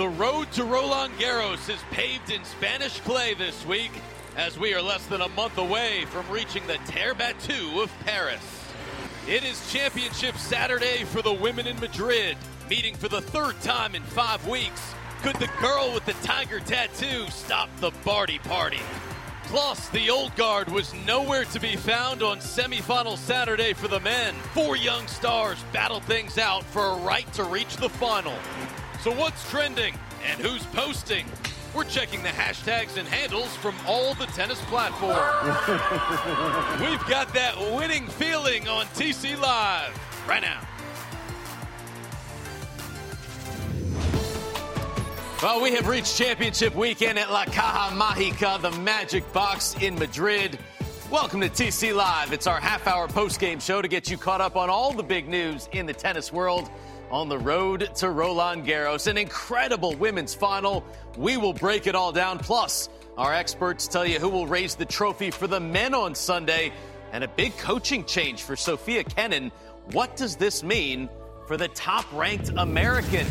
The road to Roland Garros is paved in Spanish clay this week as we are less than a month away from reaching the Terre Battue of Paris. It is Championship Saturday for the women in Madrid, meeting for the third time in five weeks. Could the girl with the tiger tattoo stop the Barty party? Plus, the old guard was nowhere to be found on semifinal Saturday for the men. Four young stars battled things out for a right to reach the final. So, what's trending and who's posting? We're checking the hashtags and handles from all the tennis platforms. We've got that winning feeling on TC Live right now. Well, we have reached championship weekend at La Caja Mágica, the Magic Box in Madrid. Welcome to TC Live. It's our half hour post game show to get you caught up on all the big news in the tennis world on the road to Roland Garros. An incredible women's final. We will break it all down. Plus, our experts tell you who will raise the trophy for the men on Sunday and a big coaching change for Sofia Kenin. What does this mean for the top ranked American?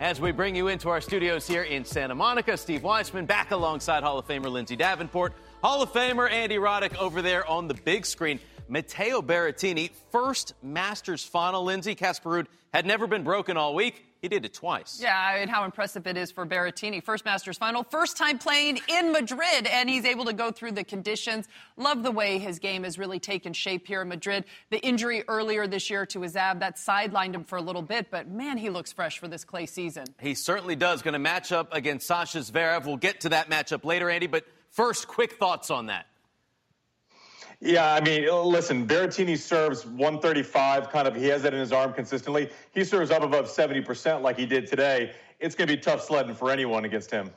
As we bring you into our studios here in Santa Monica, Steve Weissman back alongside Hall of Famer Lindsay Davenport, Hall of Famer Andy Roddick over there on the big screen. Matteo Berrettini, first Masters final. Lindsay Casper Ruud had never been broken all week. He did it twice. Yeah, and how impressive it is for Berrettini. First Masters final, first time playing in Madrid, and he's able to go through the conditions. Love the way his game has really taken shape here in Madrid. The injury earlier this year to his ab, that sidelined him for a little bit, but man, he looks fresh for this clay season. He certainly does. Going to match up against Sasha Zverev. We'll get to that matchup later, Andy, but first, quick thoughts on that. Yeah, I mean, uh, listen, Berrettini serves 135, kind of, he has that in his arm consistently. He serves up above 70% like he did today. It's going to be tough sledding for anyone against him.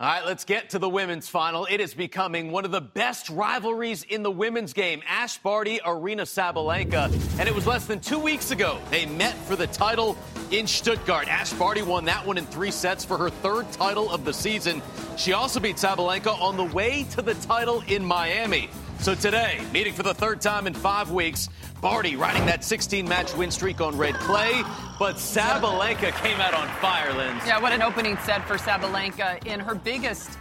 All right, let's get to the women's final. It is becoming one of the best rivalries in the women's game. Ash Barty, Aryna Sabalenka. And it was less than two weeks ago they met for the title in Stuttgart. Ash Barty won that one in three sets for her third title of the season. She also beat Sabalenka on the way to the title in Miami. So today, meeting for the third time in five weeks, Barty riding that 16 match win streak on red clay, but Sabalenka came out on fire, Linz. Yeah, what an opening set for Sabalenka in her biggest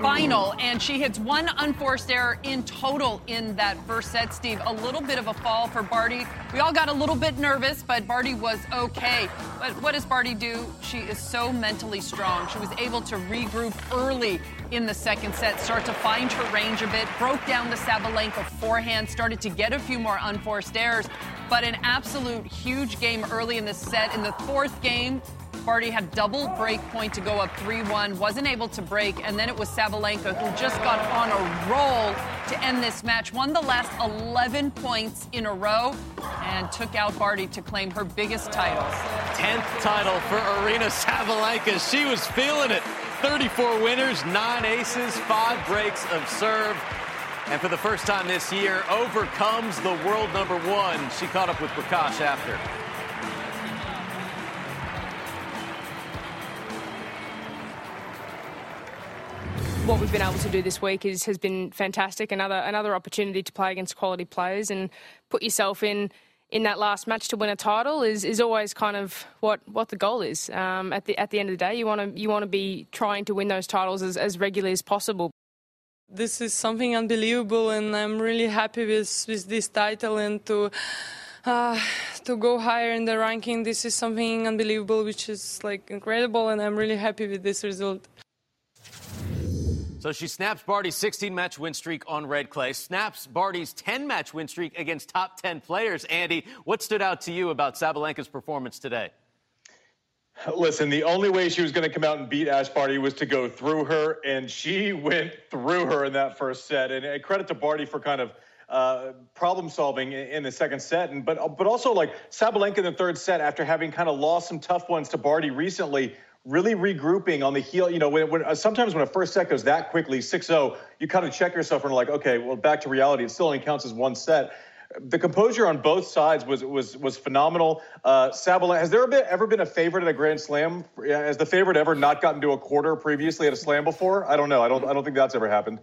final, and she hits one unforced error in total in that first set, Steve. A little bit of a fall for Barty. We all got a little bit nervous, but Barty was okay. But what does Barty do? She is so mentally strong. She was able to regroup early in the second set, start to find her range a bit, broke down the Sabalenka forehand, started to get a few more unforced errors, but an absolute huge game early in the set. In the fourth game, Barty had double break point to go up 3-1, wasn't able to break, and then it was Sabalenka who just got on a roll to end this match, won the last 11 points in a row, and took out Barty to claim her biggest title. 10th title for Aryna Sabalenka. She was feeling it. 34 winners, 9 aces, 5 breaks of serve. And for the first time this year, overcomes the world number one. She caught up with Prakash after. What we've been able to do this week is has been fantastic. Another another opportunity to play against quality players and put yourself in in that last match to win a title is, is always kind of what, what the goal is. Um, at the at the end of the day, you want to you want to be trying to win those titles as, as regularly as possible. This is something unbelievable, and I'm really happy with with this title and to. Uh, to go higher in the ranking, this is something unbelievable, which is like incredible, and I'm really happy with this result. So she snaps Barty's 16 match win streak on red clay, snaps Barty's 10 match win streak against top 10 players. Andy, what stood out to you about Sabalenka's performance today? Listen, the only way she was going to come out and beat Ash Barty was to go through her, and she went through her in that first set. And credit to Barty for kind of uh, problem solving in the second set, and but but also like Sabalenka in the third set after having kind of lost some tough ones to Barty recently really regrouping on the heel. You know, when, when uh, sometimes when a first set goes that quickly, 6-0, you kind of check yourself and are like, okay, well, back to reality. It still only counts as one set. The composure on both sides was was was phenomenal. Uh, Sabalenka, has there ever been, ever been a favorite at a Grand Slam? Has the favorite ever not gotten to a quarter previously at a Slam before? I don't know. I don't. I don't think that's ever happened.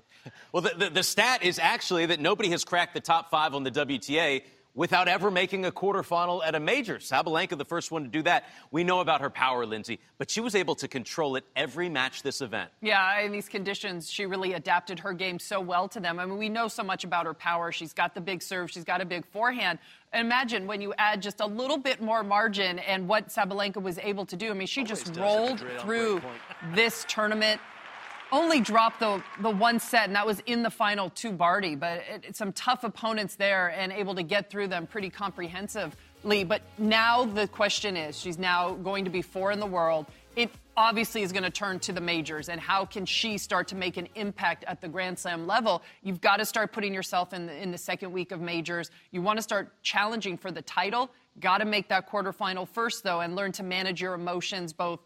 Well, the, the, the stat is actually that nobody has cracked the top five on the WTA without ever making a quarterfinal at a major. Sabalenka, the first one to do that. We know about her power, Lindsay, but she was able to control it every match this event. Yeah, in these conditions, she really adapted her game so well to them. I mean, we know so much about her power. She's got the big serve, she's got a big forehand. Imagine when you add just a little bit more margin and what Sabalenka was able to do. I mean, she just rolled through this tournament only dropped the, the one set, and that was in the final to Barty. But it, some tough opponents there and able to get through them pretty comprehensively. But now the question is she's now going to be four in the world. It obviously is going to turn to the majors and how can she start to make an impact at the Grand Slam level? You've got to start putting yourself in the, in the second week of majors. You want to start challenging for the title. Got to make that quarterfinal first, though, and learn to manage your emotions both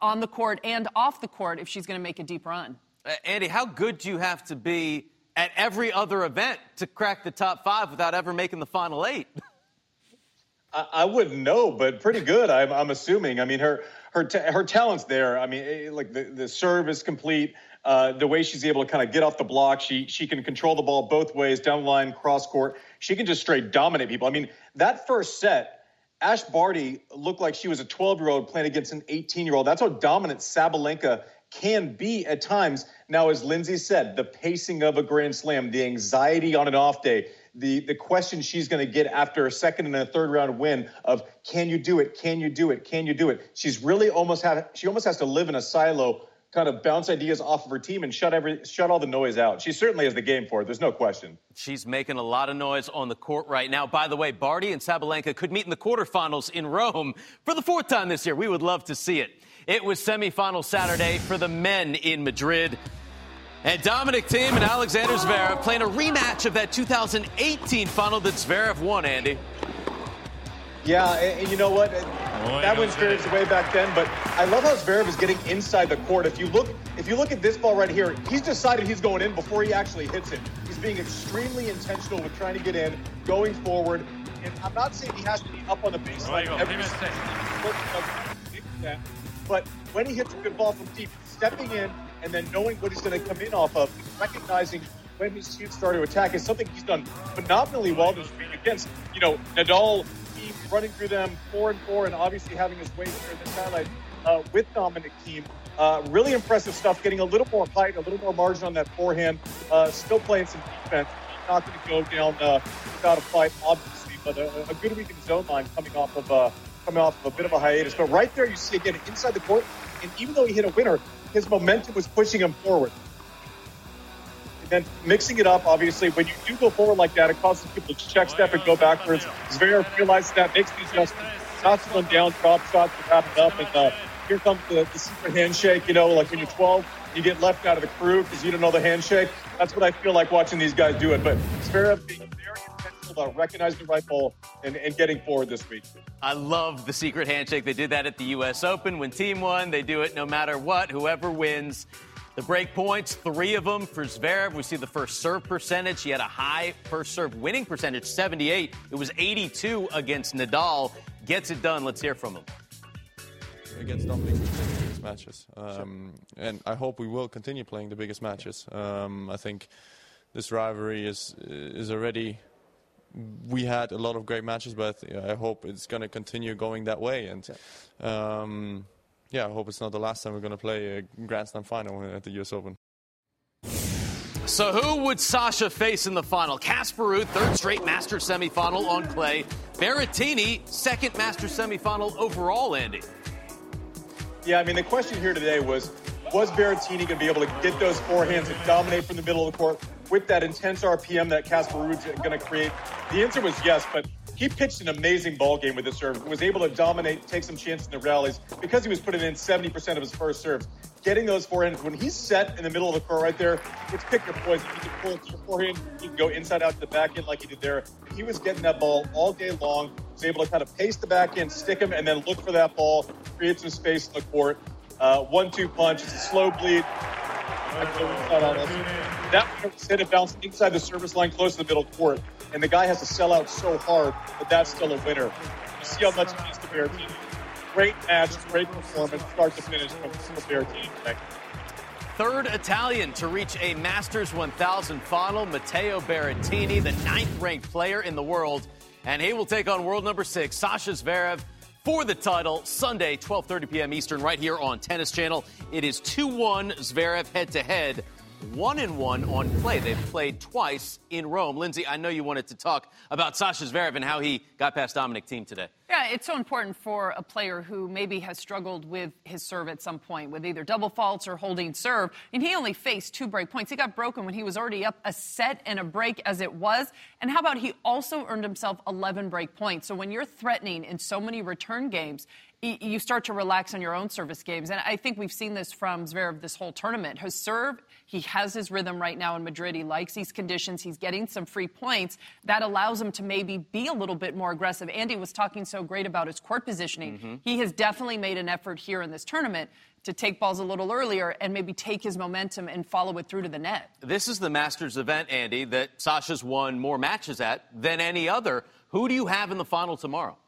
on the court and off the court if she's going to make a deep run. Uh, Andy, how good do you have to be at every other event to crack the top five without ever making the final eight? I, I wouldn't know, but pretty good. I'm, I'm assuming. I mean, her her ta- her talent's there. I mean, it, eh, like the, the serve is complete. Uh, the way she's able to kind of get off the block, she she can control the ball both ways, down the line, cross court. She can just straight dominate people. I mean, that first set Ash Barty looked like she was a 12 year old playing against an 18 year old. That's how dominant Sabalenka can be at times. Now, as Lindsay said, the pacing of a Grand Slam, the anxiety on an off day, the, the question she's going to get after a second and a third round win of can you do it? Can you do it? Can you do it? She's really almost have she almost has to live in a silo kind of bounce ideas off of her team and shut every shut all the noise out. She certainly has the game for it. There's no question. She's making a lot of noise on the court right now. By the way, Barty and Sabalenka could meet in the quarterfinals in Rome for the fourth time this year. We would love to see it. It was semifinal Saturday for the men in Madrid. And Dominic Thiem and Alexander Zverev playing a rematch of that 2018 final that Zverev won, Andy. Yeah, and, you know what? Boy, that went Zverev's way back then, but I love how Zverev is getting inside the court. If you look, if you look at this ball right here, he's decided he's going in before he actually hits it. He's being extremely intentional with trying to get in, going forward. And I'm not saying he has to be up on the baseline every single but when he hits a good ball from deep, stepping in and then knowing what he's going to come in off of, recognizing when his team started to attack is something he's done phenomenally well against, you know, Nadal running through them four and four, and obviously having his way in this highlight uh, with Dominic Thiem. Uh, really impressive stuff, getting a little more height, a little more margin on that forehand, uh, still playing some defense. Not going to go down uh, without a fight, obviously, but a, a, good week in zone line coming off of uh, coming off of a bit of a hiatus. But right there, you see again inside the court, and even though he hit a winner, his momentum was pushing him forward. And mixing it up, obviously, when you do go forward like that, it causes people to check step and go backwards. Zverev realizes that, makes the adjustment, knocks one down, drop shots to wrap it up, and uh, here comes the, the, secret handshake. You know, like when you're 12, you get left out of the crew because you don't know the handshake. That's what I feel like watching these guys do it. But Zverev being very intentional about recognizing the right ball and, and getting forward this week. I love the secret handshake. They did that at the U.S. Open when Thiem won. They do it no matter what. Whoever wins the break points, three of them for Zverev. We see the first serve percentage. He had a high first serve winning percentage, 78. It was 82 against Nadal. Gets it done. Let's hear from him. Against Dominic, we play the biggest matches. Um, sure. And I hope we will continue playing the biggest matches. Um, I think this rivalry is is already we had a lot of great matches, but I hope it's going to continue going that way. And um, yeah, I hope it's not the last time we're going to play a Grand Slam final at the U.S. Open. So who would Sasha face in the final? Casper Ruud, third straight master semifinal on clay. Berrettini, second master semifinal overall, Andy. Yeah, I mean, the question here today was, was Berrettini going to be able to get those forehands and dominate from the middle of the court with that intense RPM that Casper Ruud's going to create? The answer was yes, but he pitched an amazing ball game with his serve. Was able to dominate, take some chances in the rallies because he was putting in 70% of his first serves. Getting those forehands when he's set in the middle of the court right there, it's pick your poison. You can pull to your forehand, you can go inside out to the back end like he did there. He was getting that ball all day long. Was able to kind of pace the back end, stick him, and then look for that ball, create some space in the court Uh, one-two punch. It's a slow bleed. That was hit it bounced inside the service line, close to the middle court, and the guy has to sell out so hard, but that's still a winner. You see how much it means to Berrettini. Great match, great performance, start to finish from, from Berrettini third Italian to reach a Masters 1000 final, Matteo Berrettini, the ninth ranked player in the world. And he will take on world number six, Sasha Zverev, for the title Sunday, 12:30 p.m. Eastern, right here on Tennis Channel. It is 2-1 Zverev head to head one and one on play. They've played twice in Rome. Lindsay, I know you wanted to talk about Sasha Zverev and how he got past Dominic Thiem today. Yeah, it's so important for a player who maybe has struggled with his serve at some point, with either double faults or holding serve. And he only faced two break points. He got broken when he was already up a set and a break as it was. And how about he also earned himself 11 break points? So when you're threatening in so many return games, you start to relax on your own service games. And I think we've seen this from Zverev this whole tournament. His serve, he has his rhythm right now in Madrid. He likes these conditions. He's getting some free points. That allows him to maybe be a little bit more aggressive. Andy was talking so great about his court positioning. Mm-hmm. He has definitely made an effort here in this tournament to take balls a little earlier and maybe take his momentum and follow it through to the net. This is the Masters event, Andy, that Sasha's won more matches at than any other. Who do you have in the final tomorrow?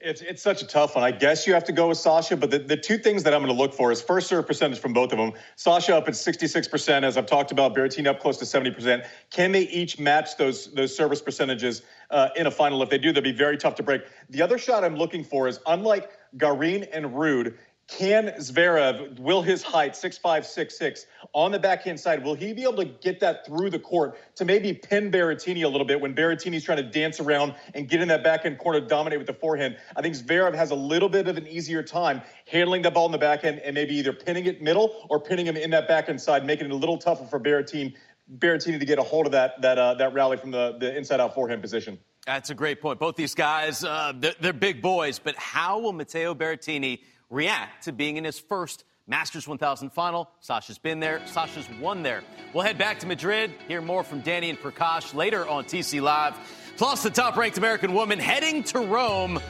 It's it's such a tough one. I guess you have to go with Sasha, but the, the two things that I'm going to look for is first serve percentage from both of them. Sasha up at 66%, as I've talked about. Berrettini up close to 70%. Can they each match those those service percentages uh, in a final? If they do, they'll be very tough to break. The other shot I'm looking for is unlike Garin and Ruud, can Zverev, will his height, six five, six six, on the backhand side, will he be able to get that through the court to maybe pin Berrettini a little bit when Berrettini's trying to dance around and get in that backhand corner dominate with the forehand? I think Zverev has a little bit of an easier time handling the ball in the backhand and maybe either pinning it middle or pinning him in that backhand side, making it a little tougher for Berrettini, Berrettini to get a hold of that that uh, that rally from the, the inside out forehand position. That's a great point. Both these guys, uh, they're, they're big boys, but how will Matteo Berrettini – react to being in his first Masters 1000 final. Sasha's been there. Sasha's won there. We'll head back to Madrid, hear more from Danny and Prakash later on TC Live. Plus, the top ranked American woman heading to Rome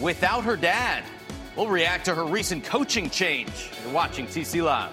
without her dad. We'll react to her recent coaching change. You're watching TC Live.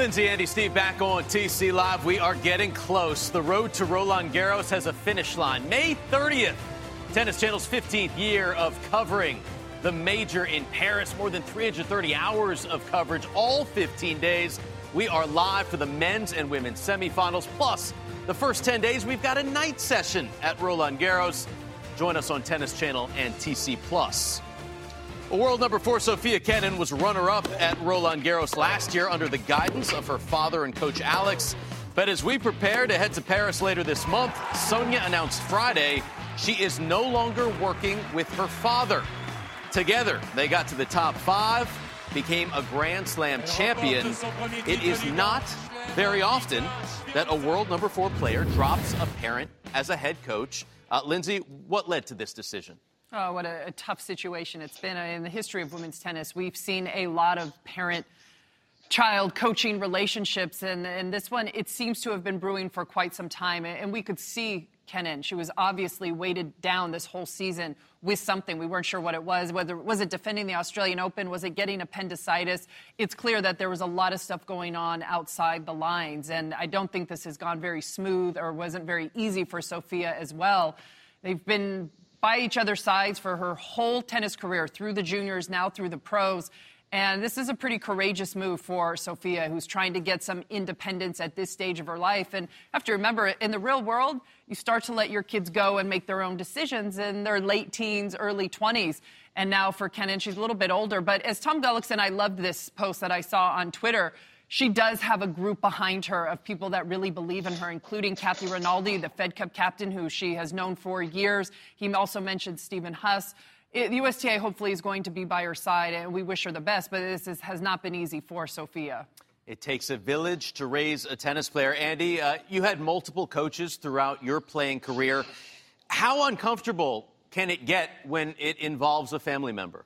Lindsay, Andy, Steve back on TC Live. We are getting close. The road to Roland Garros has a finish line. May 30th, Tennis Channel's 15th year of covering the major in Paris. More than 330 hours of coverage, all 15 days. We are live for the men's and women's semifinals. Plus, the first 10 days, we've got a night session at Roland Garros. Join us on Tennis Channel and TC Plus. World number four Sofia Kenin was runner up at Roland Garros last year under the guidance of her father and coach Alex. But as we prepare to head to Paris later this month, Sonia announced Friday she is no longer working with her father. Together, they got to the top five, became a Grand Slam champion. It is not very often that a world number four player drops a parent as a head coach. Uh, Lindsay, what led to this decision? Oh, what a, a, tough situation it's been. In the history of women's tennis, we've seen a lot of parent child coaching relationships. And, and this one, it seems to have been brewing for quite some time. And we could see Kenin. She was obviously weighted down this whole season with something. We weren't sure what it was. Whether was it defending the Australian Open? Was it getting appendicitis? It's clear that there was a lot of stuff going on outside the lines. And I don't think this has gone very smooth or wasn't very easy for Sofia as well. They've been by each other's sides for her whole tennis career, through the juniors, now through the pros. And this is a pretty courageous move for Sofia, who's trying to get some independence at this stage of her life. And have to remember, in the real world, you start to let your kids go and make their own decisions in their late teens, early 20s. And now for Kenin, she's a little bit older. But as Tom Gullikson, I loved this post that I saw on Twitter she does have a group behind her of people that really believe in her, including Kathy Rinaldi, the Fed Cup captain, who she has known for years. He also mentioned Stephen Huss. it, the USTA hopefully is going to be by her side, and we wish her the best. But this is, has not been easy for Sofia. It takes a village to raise a tennis player. Andy, uh, you had multiple coaches throughout your playing career. How uncomfortable can it get when it involves a family member?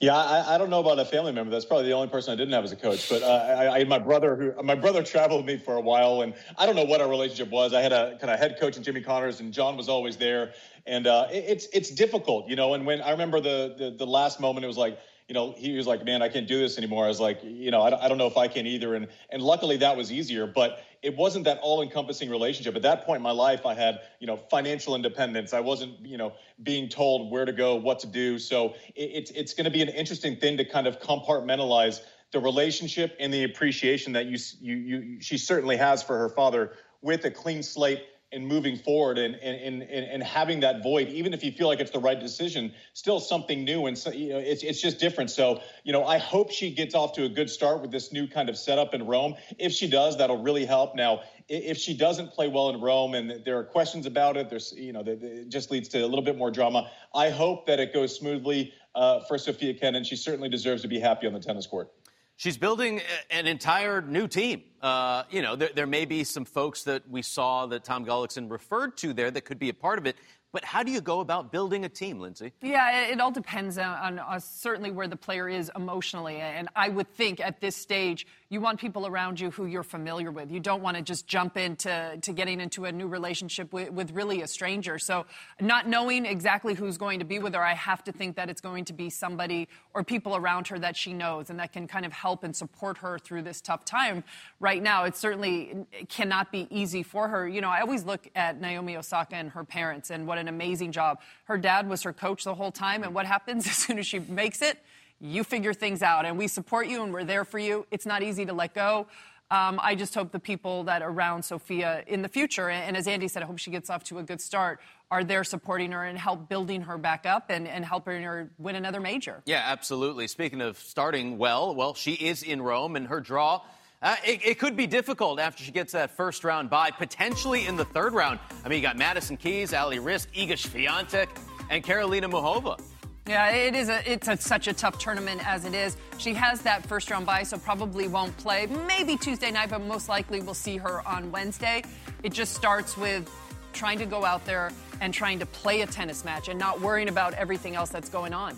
Yeah, I, I, don't know about a family member. That's probably the only person I didn't have as a coach. But uh, I, I, had my brother who my brother traveled with me for a while, and I don't know what our relationship was. I had a kind of head coach in Jimmy Connors, and John was always there. And uh, it, it's it's difficult, you know. And when I remember the, the the last moment, it was like you know, he was like, man, I can't do this anymore. I was like, you know, I don't, I don't know if I can either. And, and luckily that was easier, but it wasn't that all encompassing relationship. At that point in my life, I had, you know, financial independence. I wasn't, you know, being told where to go, what to do. So it, it's, it's going to be an interesting thing to kind of compartmentalize the relationship and the appreciation that you, you, you, she certainly has for her father with a clean slate and moving forward and, and, and, and having that void, even if you feel like it's the right decision, still something new. And so, you know, it's, it's just different. So, you know, I hope she gets off to a good start with this new kind of setup in Rome. If she does, that'll really help. Now, if she doesn't play well in Rome and there are questions about it, there's, you know, it just leads to a little bit more drama. I hope that it goes smoothly uh, for Sofia Kenin. She certainly deserves to be happy on the tennis court. She's building an entire new team. Uh, you know, there, there, may be some folks that we saw that Tom Gullikson referred to there that could be a part of it. But how do you go about building a team, Lindsay? Yeah, it, all depends on, on certainly where the player is emotionally. And I would think at this stage, you want people around you who you're familiar with. You don't want to just jump into to getting into a new relationship with, with really a stranger. So, not knowing exactly who's going to be with her, I have to think that it's going to be somebody or people around her that she knows and that can kind of help and support her through this tough time. Right now, it certainly cannot be easy for her. You know, I always look at Naomi Osaka and her parents and what an amazing job. Her dad was her coach the whole time, and what happens as soon as she makes it? You figure things out, and we support you and we're there for you. It's not easy to let go. Um, I just hope the people that are around Sofia in the future, and as Andy said, I hope she gets off to a good start, are there supporting her and help building her back up and, and helping her win another major. Yeah, absolutely. Speaking of starting well, well, she is in Rome, and her draw. Uh, it, it, could be difficult after she gets that first round bye, potentially in the third round. I mean, you got Madison Keys, Ali Riske, Iga Swiatek, and Karolina Muchova. Yeah, it is. A, it's a, such a tough tournament as it is. She has that first round bye, so probably won't play. Maybe Tuesday night, but most likely we'll see her on Wednesday. It just starts with trying to go out there and trying to play a tennis match and not worrying about everything else that's going on.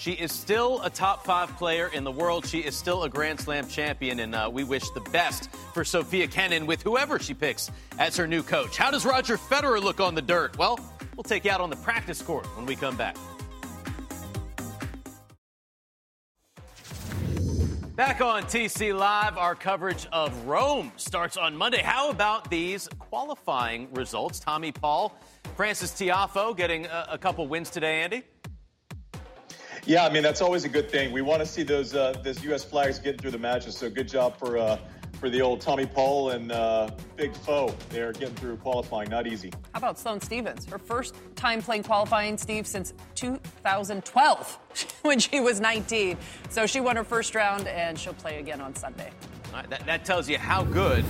She is still a top five player in the world. She is still a Grand Slam champion, and uh, we wish the best for Sofia Kenin with whoever she picks as her new coach. How does Roger Federer look on the dirt? Well, we'll take you out on the practice court when we come back. Back on TC Live, our coverage of Rome starts on Monday. How about these qualifying results? Tommy Paul, Frances Tiafoe getting a, a couple wins today, Andy? Yeah, I mean that's always a good thing. We want to see those uh, those U.S. flags getting through the matches. So good job for uh, for the old Tommy Paul and uh, Big Foe. They're getting through qualifying. Not easy. How about Sloane Stevens? Her first time playing qualifying, Steve, since 2012 when she was 19. So she won her first round and she'll play again on Sunday. Right, that, that tells you how good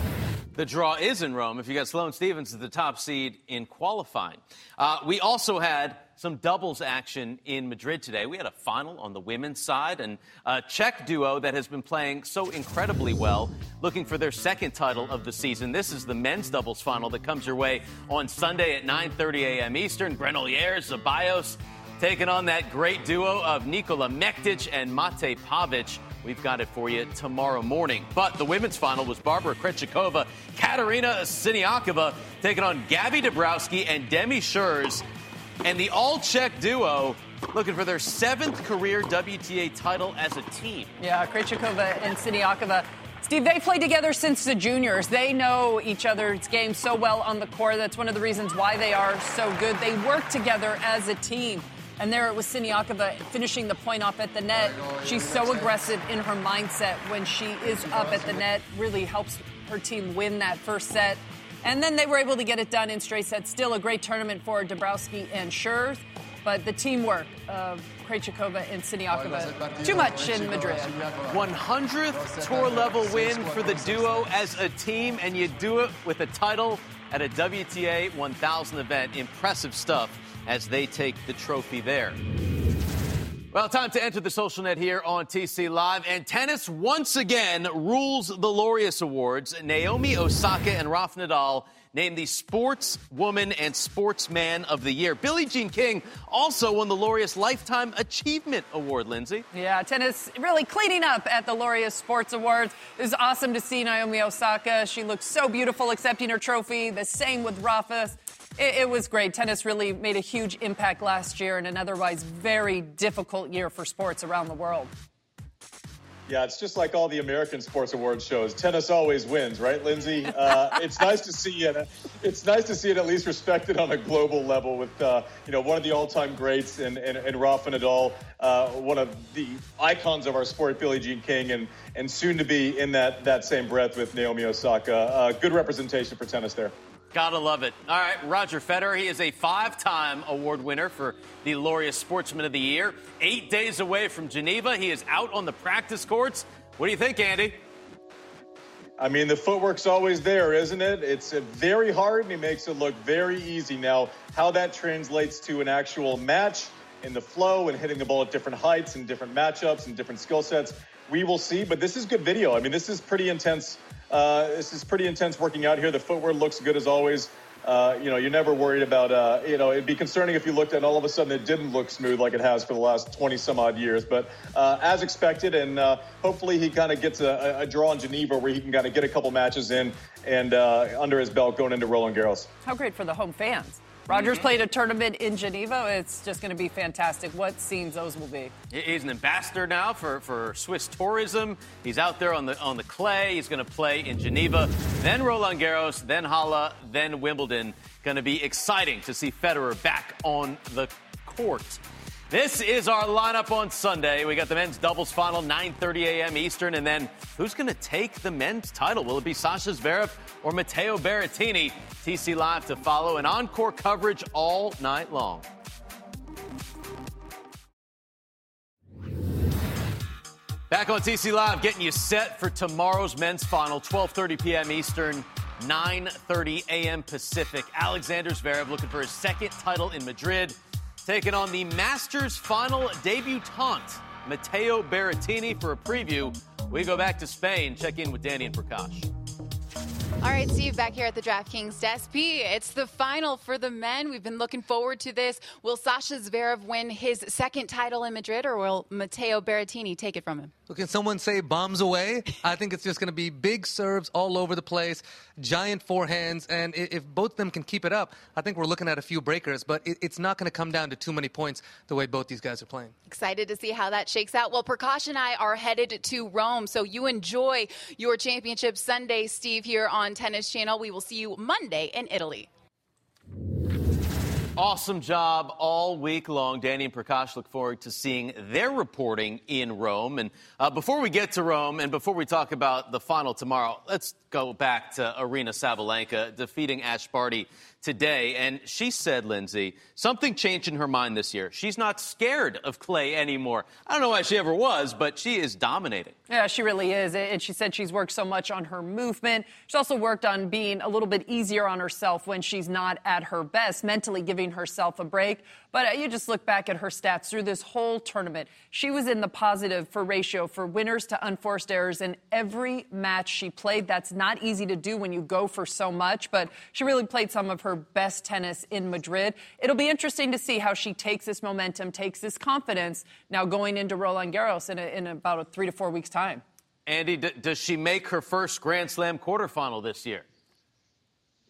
the draw is in Rome if you got Sloane Stevens as the top seed in qualifying. Uh, we also had some doubles action in Madrid today. We had a final on the women's side and a Czech duo that has been playing so incredibly well, looking for their second title of the season. This is the men's doubles final that comes your way on Sunday at 9:30 a.m. Eastern. Granollers, Zeballos taking on that great duo of Nikola Mektic and Mate Pavic. We've got it for you tomorrow morning. But the women's final was Barbara Krejcikova, Katerina Siniakova taking on Gabby Dabrowski and Demi Schuurs and the all Czech duo looking for their seventh career WTA title as a team. Yeah, Krejcikova and Siniakova. Steve, they played together since the juniors. They know each other's game so well on the court. That's one of the reasons why they are so good. They work together as a team. And there it was Siniakova finishing the point off at the net. She's so aggressive in her mindset when she is up at the net, really helps her team win that first set. And then they were able to get it done in straight sets. Still a great tournament for Dabrowski and Schuurs, but the teamwork of Krejcikova and Siniakova, too much in Madrid. 100th tour level win for the duo as a team, and you do it with a title at a WTA 1000 event. Impressive stuff as they take the trophy there. Well, time to enter the social net here on TC Live. And tennis once again rules the Laureus Awards. Naomi Osaka and Rafa Nadal named the Sportswoman and Sportsman of the Year. Billie Jean King also won the Laureus Lifetime Achievement Award, Lindsay. Yeah, tennis really cleaning up at the Laureus Sports Awards. It was awesome to see Naomi Osaka. She looked so beautiful accepting her trophy. The same with Rafa. It, it, was great. Tennis really made a huge impact last year in an otherwise very difficult year for sports around the world. Yeah, it's just like all the American sports awards shows. Tennis always wins, right, Lindsay? Uh, it's nice to see it. It's nice to see it at least respected on a global level with uh, you know one of the all-time greats and and, and Rafa Nadal, uh, one of the icons of our sport, Billie Jean King, and and soon to be in that that same breath with Naomi Osaka. Uh, good representation for tennis there. Gotta love it. All right, Roger Federer. He is a five time award winner for the Laureus Sportsman of the Year. Eight days away from Geneva. He is out on the practice courts. What do you think, Andy? I mean, the footwork's always there, isn't it? It's uh, very hard and he makes it look very easy. Now, how that translates to an actual match in the flow and hitting the ball at different heights and different matchups and different skill sets, we will see. But this is good video. I mean, this is pretty intense uh, this is pretty intense working out here. The footwear looks good as always. Uh, you know, you're never worried about, uh, you know, it'd be concerning if you looked and all of a sudden it didn't look smooth like it has for the last 20 some odd years. But uh, as expected, and uh, hopefully he kind of gets a, a, draw in Geneva where he can kind of get a couple matches in and uh, under his belt going into Roland Garros. How great for the home fans. Rogers mm-hmm. played a tournament in Geneva. It's just going to be fantastic. What scenes those will be. He's an ambassador now for, for Swiss tourism. He's out there on the on the clay. He's going to play in Geneva, then Roland Garros, then Halle, then Wimbledon. Going to be exciting to see Federer back on the court. This is our lineup on Sunday. We got the men's doubles final, 9:30 a.m. Eastern, and then who's going to take the men's title? Will it be Sasha Zverev or Matteo Berrettini? TC Live to follow and encore coverage all night long. Back on TC Live, getting you set for tomorrow's men's final, 12:30 p.m. Eastern, 9:30 a.m. Pacific. Alexander Zverev looking for his second title in Madrid taking on the Masters final debutante, Matteo Berrettini, for a preview. We go back to Spain, check in with Danny and Prakash. All right, Steve, back here at the DraftKings desk. P, it's the final for the men. We've been looking forward to this. Will Sasha Zverev win his second title in Madrid, or will Matteo Berrettini take it from him? Well, can someone say bombs away? I think it's just going to be big serves all over the place, giant forehands, and if both of them can keep it up, I think we're looking at a few breakers. But it's not going to come down to too many points the way both these guys are playing. Excited to see how that shakes out. Well, Prakash and I are headed to Rome, so you enjoy your championship Sunday, Steve, here on on Tennis Channel. We will see you Monday in Italy. Awesome job all week long. Danny and Prakash look forward to seeing their reporting in Rome. And uh, before we get to Rome and before we talk about the final tomorrow, let's go back to Aryna Sabalenka defeating Ash Barty today. And she said, Lindsay, something changed in her mind this year. She's not scared of clay anymore. I don't know why she ever was, but she is dominating. Yeah, she really is. And she said she's worked so much on her movement. She's also worked on being a little bit easier on herself when she's not at her best, mentally giving herself a break. But uh, you just look back at her stats through this whole tournament. She was in the positive for ratio for winners to unforced errors in every match she played. That's not easy to do when you go for so much, but she really played some of her best tennis in Madrid. It'll be interesting to see how she takes this momentum, takes this confidence now going into Roland Garros in, a, in about a three to four weeks' time. Andy, d- does she make her first Grand Slam quarterfinal this year?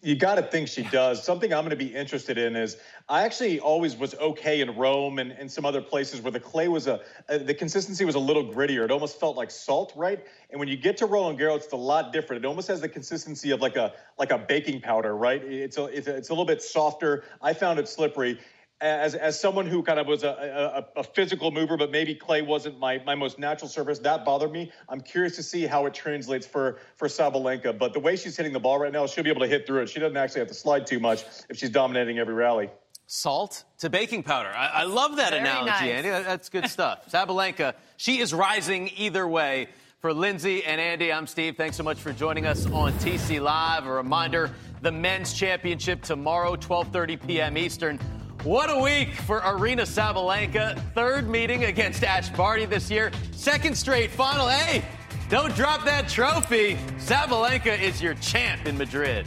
You got to think she does. Something I'm going to be interested in is I actually always was okay in Rome and, and some other places where the clay was a, a, the consistency was a little grittier. It almost felt like salt, right? And when you get to Roland Garros, it's a lot different. It almost has the consistency of like a like a baking powder, right? It's a, it's a, it's a little bit softer. I found it slippery as as someone who kind of was a, a, a, physical mover, but maybe clay wasn't my, my most natural surface, that bothered me. I'm curious to see how it translates for for Sabalenka. But the way she's hitting the ball right now, she'll be able to hit through it. She doesn't actually have to slide too much if she's dominating every rally. Salt to baking powder. I, I love that Very analogy, nice. Andy. That's good stuff. Sabalenka, she is rising either way. For Lindsay and Andy, I'm Steve. Thanks so much for joining us on TC Live. A reminder: the men's championship tomorrow, 12:30 p.m. Eastern. What a week for Aryna Sabalenka. Third meeting against Ash Barty this year. Second straight final. Hey, don't drop that trophy. Sabalenka is your champ in Madrid.